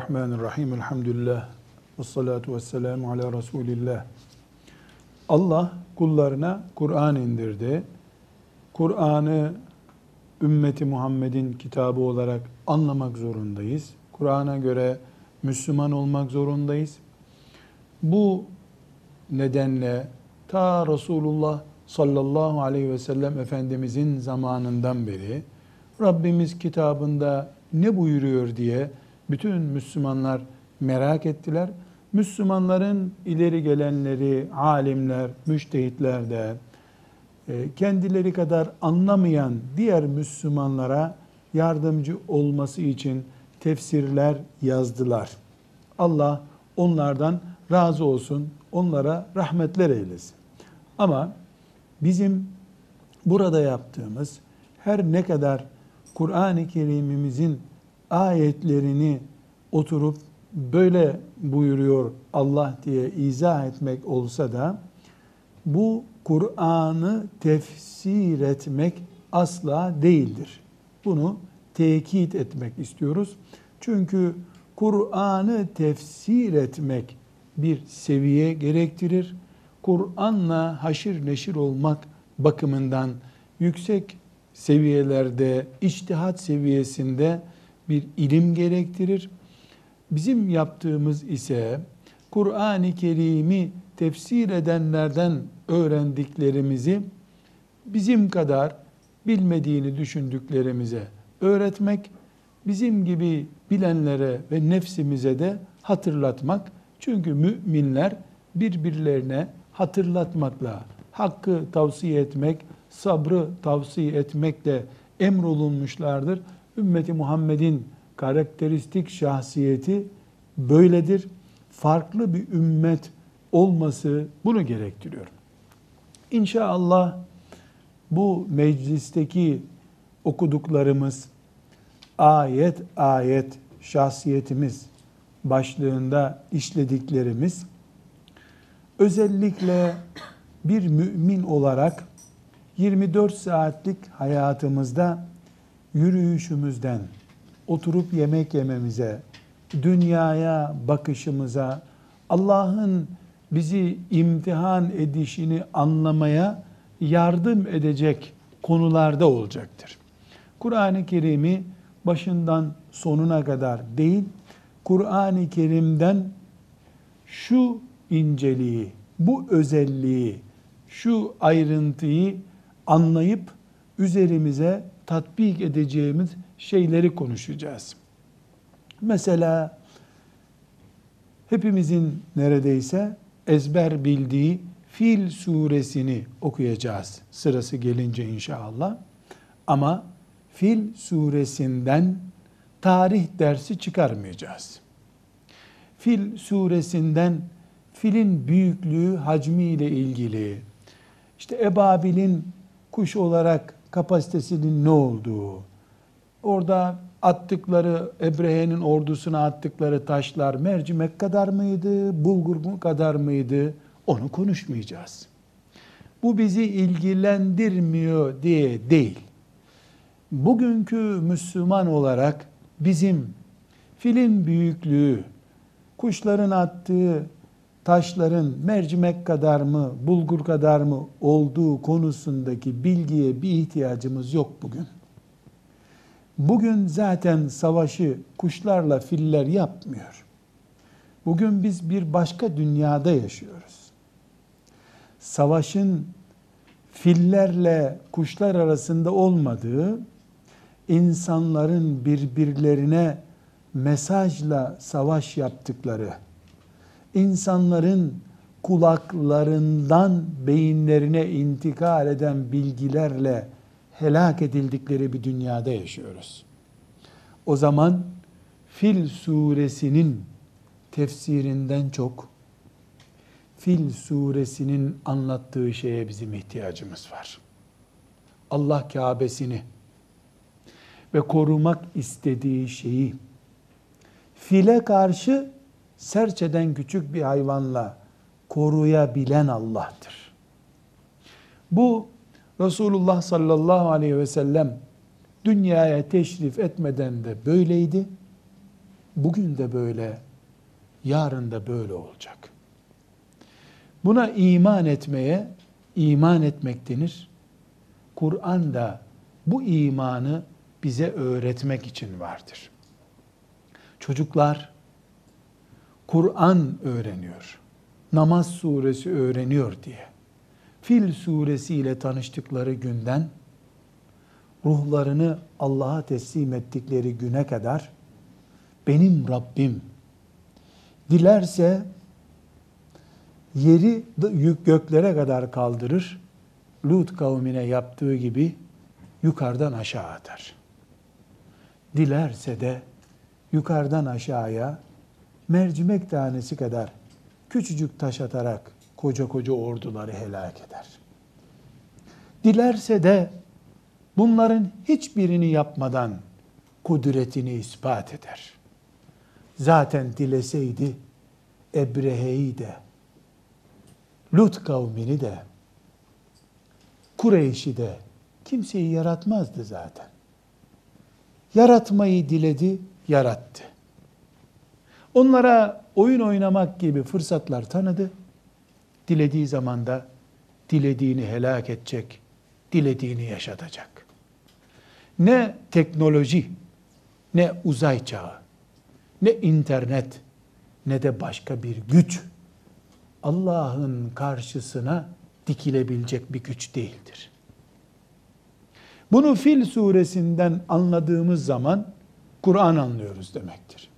Bismillahirrahmanirrahim. Elhamdülillah. Ve salatu ve selamu ala Resulillah. Allah kullarına Kur'an indirdi. Kur'an'ı ümmeti Muhammed'in kitabı olarak anlamak zorundayız. Kur'an'a göre Müslüman olmak zorundayız. Bu nedenle ta Resulullah sallallahu aleyhi ve sellem Efendimizin zamanından beri Rabbimiz kitabında ne buyuruyor diye bütün Müslümanlar merak ettiler. Müslümanların ileri gelenleri, alimler, müştehitler de e, kendileri kadar anlamayan diğer Müslümanlara yardımcı olması için tefsirler yazdılar. Allah onlardan razı olsun, onlara rahmetler eylesin. Ama bizim burada yaptığımız her ne kadar Kur'an-ı Kerim'imizin ayetlerini oturup böyle buyuruyor Allah diye izah etmek olsa da bu Kur'an'ı tefsir etmek asla değildir. Bunu tekit etmek istiyoruz. Çünkü Kur'an'ı tefsir etmek bir seviye gerektirir. Kur'an'la haşir neşir olmak bakımından yüksek seviyelerde, içtihat seviyesinde bir ilim gerektirir. Bizim yaptığımız ise Kur'an-ı Kerim'i tefsir edenlerden öğrendiklerimizi bizim kadar bilmediğini düşündüklerimize öğretmek, bizim gibi bilenlere ve nefsimize de hatırlatmak. Çünkü müminler birbirlerine hatırlatmakla, hakkı tavsiye etmek, sabrı tavsiye etmekle emrolunmuşlardır. Ümmeti Muhammed'in karakteristik şahsiyeti böyledir. Farklı bir ümmet olması bunu gerektiriyor. İnşallah bu meclisteki okuduklarımız ayet ayet şahsiyetimiz başlığında işlediklerimiz özellikle bir mümin olarak 24 saatlik hayatımızda yürüyüşümüzden, oturup yemek yememize, dünyaya bakışımıza, Allah'ın bizi imtihan edişini anlamaya yardım edecek konularda olacaktır. Kur'an-ı Kerim'i başından sonuna kadar değil, Kur'an-ı Kerim'den şu inceliği, bu özelliği, şu ayrıntıyı anlayıp üzerimize tatbik edeceğimiz şeyleri konuşacağız. Mesela hepimizin neredeyse ezber bildiği Fil suresini okuyacağız sırası gelince inşallah. Ama Fil suresinden tarih dersi çıkarmayacağız. Fil suresinden filin büyüklüğü, hacmi ile ilgili, işte ebabilin kuş olarak kapasitesinin ne olduğu, orada attıkları, Ebrehe'nin ordusuna attıkları taşlar mercimek kadar mıydı, bulgur kadar mıydı, onu konuşmayacağız. Bu bizi ilgilendirmiyor diye değil. Bugünkü Müslüman olarak bizim filin büyüklüğü, kuşların attığı taşların mercimek kadar mı, bulgur kadar mı olduğu konusundaki bilgiye bir ihtiyacımız yok bugün. Bugün zaten savaşı kuşlarla filler yapmıyor. Bugün biz bir başka dünyada yaşıyoruz. Savaşın fillerle kuşlar arasında olmadığı, insanların birbirlerine mesajla savaş yaptıkları, insanların kulaklarından beyinlerine intikal eden bilgilerle helak edildikleri bir dünyada yaşıyoruz. O zaman Fil suresinin tefsirinden çok Fil suresinin anlattığı şeye bizim ihtiyacımız var. Allah Kabe'sini ve korumak istediği şeyi file karşı serçeden küçük bir hayvanla koruyabilen Allah'tır. Bu Resulullah sallallahu aleyhi ve sellem dünyaya teşrif etmeden de böyleydi. bugün de böyle, yarın da böyle olacak. Buna iman etmeye iman etmek denir. Kur'an da bu imanı bize öğretmek için vardır. Çocuklar Kur'an öğreniyor. Namaz suresi öğreniyor diye. Fil suresi ile tanıştıkları günden ruhlarını Allah'a teslim ettikleri güne kadar benim Rabbim dilerse yeri yük göklere kadar kaldırır. Lut kavmine yaptığı gibi yukarıdan aşağı atar. Dilerse de yukarıdan aşağıya mercimek tanesi kadar küçücük taş atarak koca koca orduları helak eder. Dilerse de bunların hiçbirini yapmadan kudretini ispat eder. Zaten dileseydi Ebrehe'yi de, Lut kavmini de, Kureyş'i de kimseyi yaratmazdı zaten. Yaratmayı diledi, yarattı. Onlara oyun oynamak gibi fırsatlar tanıdı. Dilediği zaman da dilediğini helak edecek, dilediğini yaşatacak. Ne teknoloji, ne uzay çağı, ne internet, ne de başka bir güç Allah'ın karşısına dikilebilecek bir güç değildir. Bunu Fil suresinden anladığımız zaman Kur'an anlıyoruz demektir.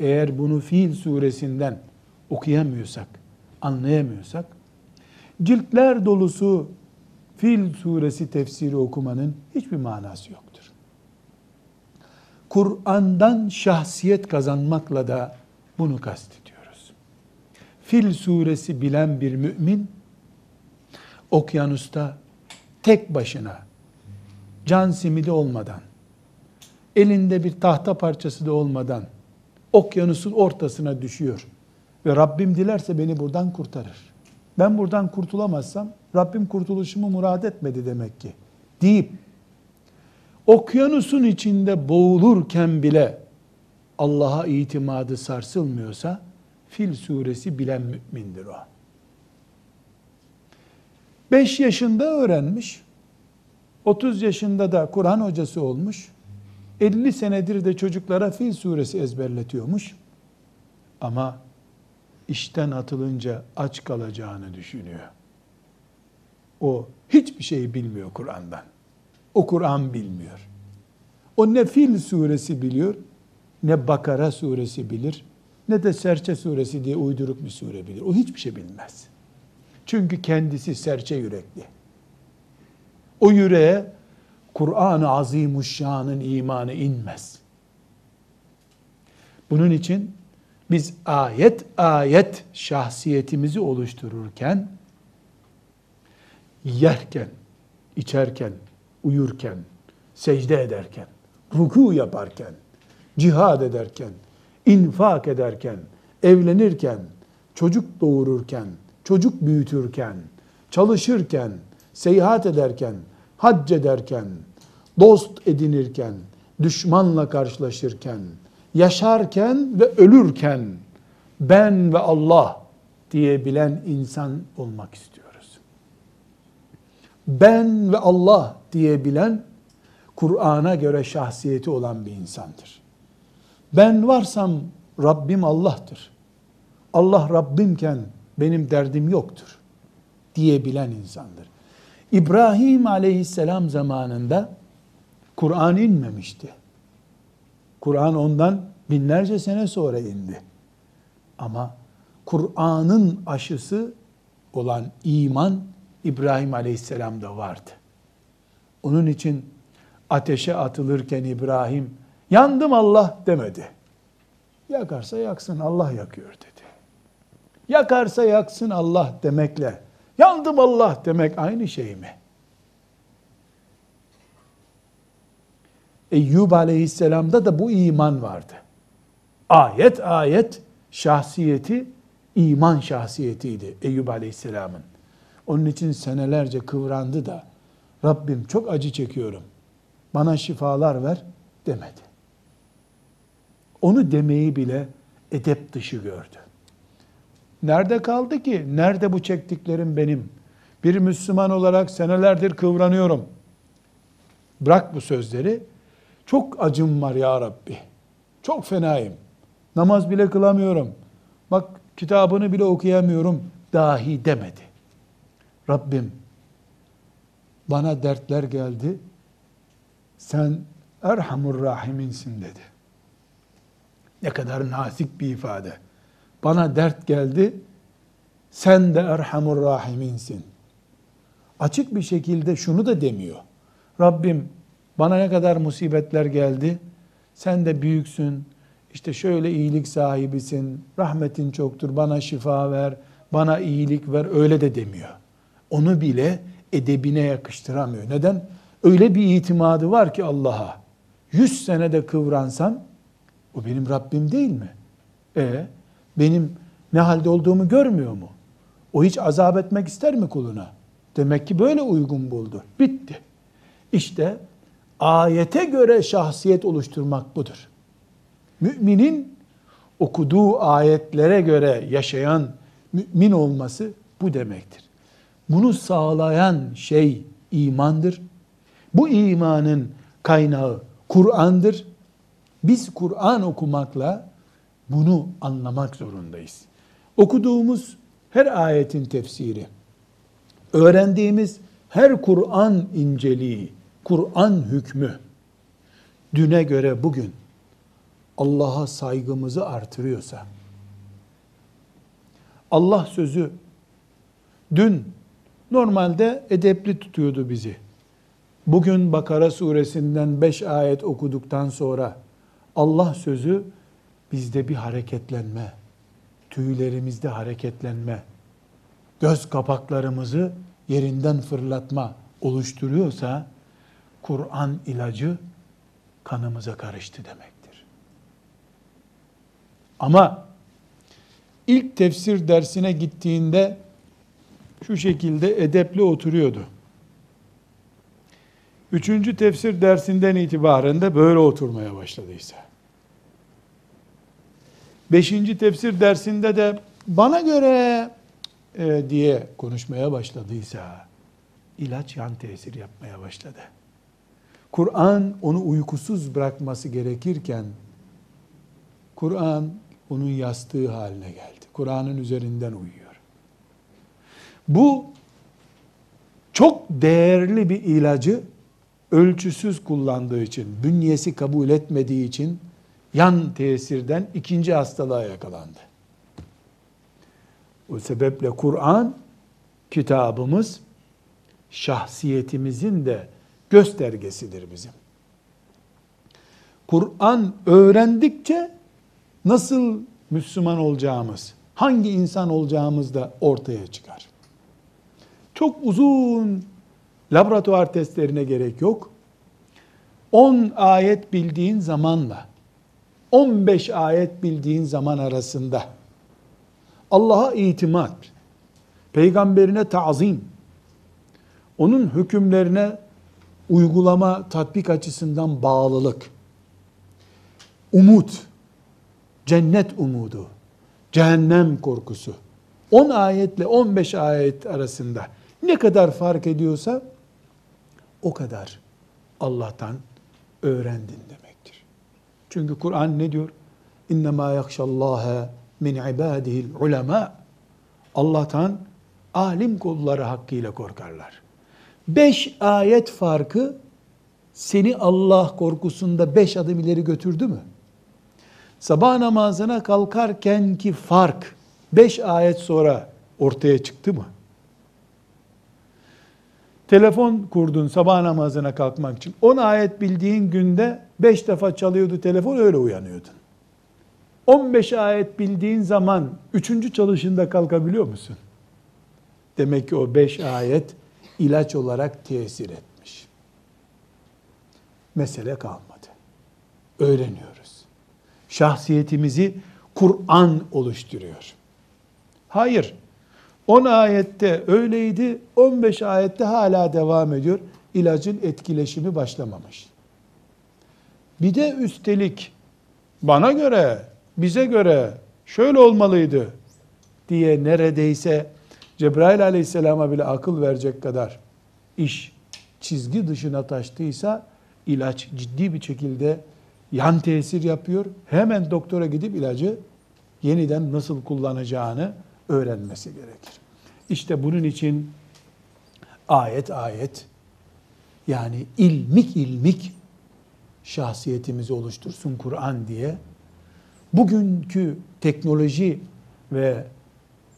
Eğer bunu Fil suresinden okuyamıyorsak, anlayamıyorsak, ciltler dolusu Fil suresi tefsiri okumanın hiçbir manası yoktur. Kur'an'dan şahsiyet kazanmakla da bunu kastediyoruz. Fil suresi bilen bir mümin, okyanusta tek başına, can simidi olmadan, elinde bir tahta parçası da olmadan, okyanusun ortasına düşüyor. Ve Rabbim dilerse beni buradan kurtarır. Ben buradan kurtulamazsam Rabbim kurtuluşumu murad etmedi demek ki. Deyip okyanusun içinde boğulurken bile Allah'a itimadı sarsılmıyorsa Fil suresi bilen mümindir o. 5 yaşında öğrenmiş. 30 yaşında da Kur'an hocası olmuş. 50 senedir de çocuklara Fil suresi ezberletiyormuş. Ama işten atılınca aç kalacağını düşünüyor. O hiçbir şey bilmiyor Kur'an'dan. O Kur'an bilmiyor. O ne Fil suresi biliyor, ne Bakara suresi bilir, ne de Serçe suresi diye uyduruk bir sure bilir. O hiçbir şey bilmez. Çünkü kendisi serçe yürekli. O yüreğe Kur'an-ı Azimuşşan'ın imanı inmez. Bunun için biz ayet ayet şahsiyetimizi oluştururken yerken, içerken, uyurken, secde ederken, ruku yaparken, cihad ederken, infak ederken, evlenirken, çocuk doğururken, çocuk büyütürken, çalışırken, seyahat ederken, hac ederken, dost edinirken, düşmanla karşılaşırken, yaşarken ve ölürken ben ve Allah diyebilen insan olmak istiyoruz. Ben ve Allah diyebilen Kur'an'a göre şahsiyeti olan bir insandır. Ben varsam Rabbim Allah'tır. Allah Rabbimken benim derdim yoktur diyebilen insandır. İbrahim aleyhisselam zamanında Kur'an inmemişti. Kur'an ondan binlerce sene sonra indi. Ama Kur'an'ın aşısı olan iman İbrahim Aleyhisselam'da vardı. Onun için ateşe atılırken İbrahim yandım Allah demedi. Yakarsa yaksın Allah yakıyor dedi. Yakarsa yaksın Allah demekle yandım Allah demek aynı şey mi? Eyyub aleyhisselamda da bu iman vardı. Ayet ayet şahsiyeti iman şahsiyetiydi Eyyub aleyhisselamın. Onun için senelerce kıvrandı da Rabbim çok acı çekiyorum. Bana şifalar ver demedi. onu demeyi bile edep dışı gördü. Nerede kaldı ki? Nerede bu çektiklerim benim? Bir Müslüman olarak senelerdir kıvranıyorum. Bırak bu sözleri. Çok acım var ya Rabbi. Çok fenayım. Namaz bile kılamıyorum. Bak kitabını bile okuyamıyorum dahi demedi. Rabbim bana dertler geldi. Sen Erhamur Rahiminsin dedi. Ne kadar nazik bir ifade. Bana dert geldi. Sen de Erhamur Rahiminsin. Açık bir şekilde şunu da demiyor. Rabbim bana ne kadar musibetler geldi. Sen de büyüksün. İşte şöyle iyilik sahibisin. Rahmetin çoktur. Bana şifa ver. Bana iyilik ver. Öyle de demiyor. Onu bile edebine yakıştıramıyor. Neden? Öyle bir itimadı var ki Allah'a. Yüz senede kıvransam o benim Rabbim değil mi? E benim ne halde olduğumu görmüyor mu? O hiç azap etmek ister mi kuluna? Demek ki böyle uygun buldu. Bitti. İşte ayete göre şahsiyet oluşturmak budur. Müminin okuduğu ayetlere göre yaşayan mümin olması bu demektir. Bunu sağlayan şey imandır. Bu imanın kaynağı Kur'an'dır. Biz Kur'an okumakla bunu anlamak zorundayız. Okuduğumuz her ayetin tefsiri, öğrendiğimiz her Kur'an inceliği, Kur'an hükmü düne göre bugün Allah'a saygımızı artırıyorsa, Allah sözü dün normalde edepli tutuyordu bizi. Bugün Bakara suresinden 5 ayet okuduktan sonra Allah sözü bizde bir hareketlenme, tüylerimizde hareketlenme, göz kapaklarımızı yerinden fırlatma oluşturuyorsa Kur'an ilacı kanımıza karıştı demektir. Ama ilk tefsir dersine gittiğinde şu şekilde edepli oturuyordu. Üçüncü tefsir dersinden itibaren de böyle oturmaya başladıysa. Beşinci tefsir dersinde de bana göre e, diye konuşmaya başladıysa ilaç yan tesir yapmaya başladı. Kur'an onu uykusuz bırakması gerekirken Kur'an onun yastığı haline geldi. Kur'an'ın üzerinden uyuyor. Bu çok değerli bir ilacı ölçüsüz kullandığı için, bünyesi kabul etmediği için yan tesirden ikinci hastalığa yakalandı. O sebeple Kur'an kitabımız şahsiyetimizin de göstergesidir bizim. Kur'an öğrendikçe nasıl Müslüman olacağımız, hangi insan olacağımız da ortaya çıkar. Çok uzun laboratuvar testlerine gerek yok. 10 ayet bildiğin zamanla 15 ayet bildiğin zaman arasında Allah'a itimat, peygamberine tazim, onun hükümlerine uygulama, tatbik açısından bağlılık, umut, cennet umudu, cehennem korkusu, 10 ayetle 15 ayet arasında ne kadar fark ediyorsa o kadar Allah'tan öğrendin demektir. Çünkü Kur'an ne diyor? İnnemâ yakşallâhe min ibâdihil ulema. Allah'tan alim kulları hakkıyla korkarlar. Beş ayet farkı seni Allah korkusunda beş adım ileri götürdü mü? Sabah namazına kalkarken ki fark beş ayet sonra ortaya çıktı mı? Telefon kurdun sabah namazına kalkmak için. 10 ayet bildiğin günde 5 defa çalıyordu telefon öyle uyanıyordun. 15 ayet bildiğin zaman 3. çalışında kalkabiliyor musun? Demek ki o 5 ayet ilaç olarak tesir etmiş. Mesele kalmadı. Öğreniyoruz. Şahsiyetimizi Kur'an oluşturuyor. Hayır. 10 ayette öyleydi, 15 ayette hala devam ediyor. İlacın etkileşimi başlamamış. Bir de üstelik bana göre, bize göre şöyle olmalıydı diye neredeyse Cebrail aleyhisselama bile akıl verecek kadar iş çizgi dışına taştıysa ilaç ciddi bir şekilde yan tesir yapıyor. Hemen doktora gidip ilacı yeniden nasıl kullanacağını öğrenmesi gerekir. İşte bunun için ayet ayet yani ilmik ilmik şahsiyetimizi oluştursun Kur'an diye bugünkü teknoloji ve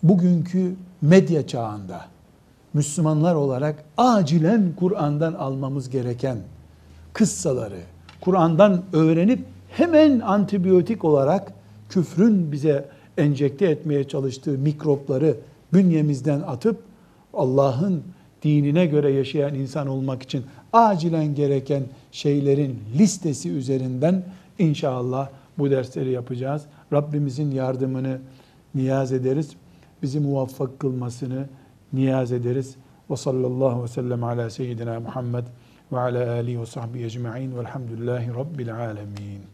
bugünkü medya çağında Müslümanlar olarak acilen Kur'an'dan almamız gereken kıssaları Kur'an'dan öğrenip hemen antibiyotik olarak küfrün bize enjekte etmeye çalıştığı mikropları bünyemizden atıp Allah'ın dinine göre yaşayan insan olmak için acilen gereken şeylerin listesi üzerinden inşallah bu dersleri yapacağız. Rabbimizin yardımını niyaz ederiz. Bizi muvaffak kılmasını niyaz ederiz. Ve sallallahu ve sellem ala seyyidina Muhammed ve ala alihi ve sahbihi ecma'in velhamdülillahi rabbil alemin.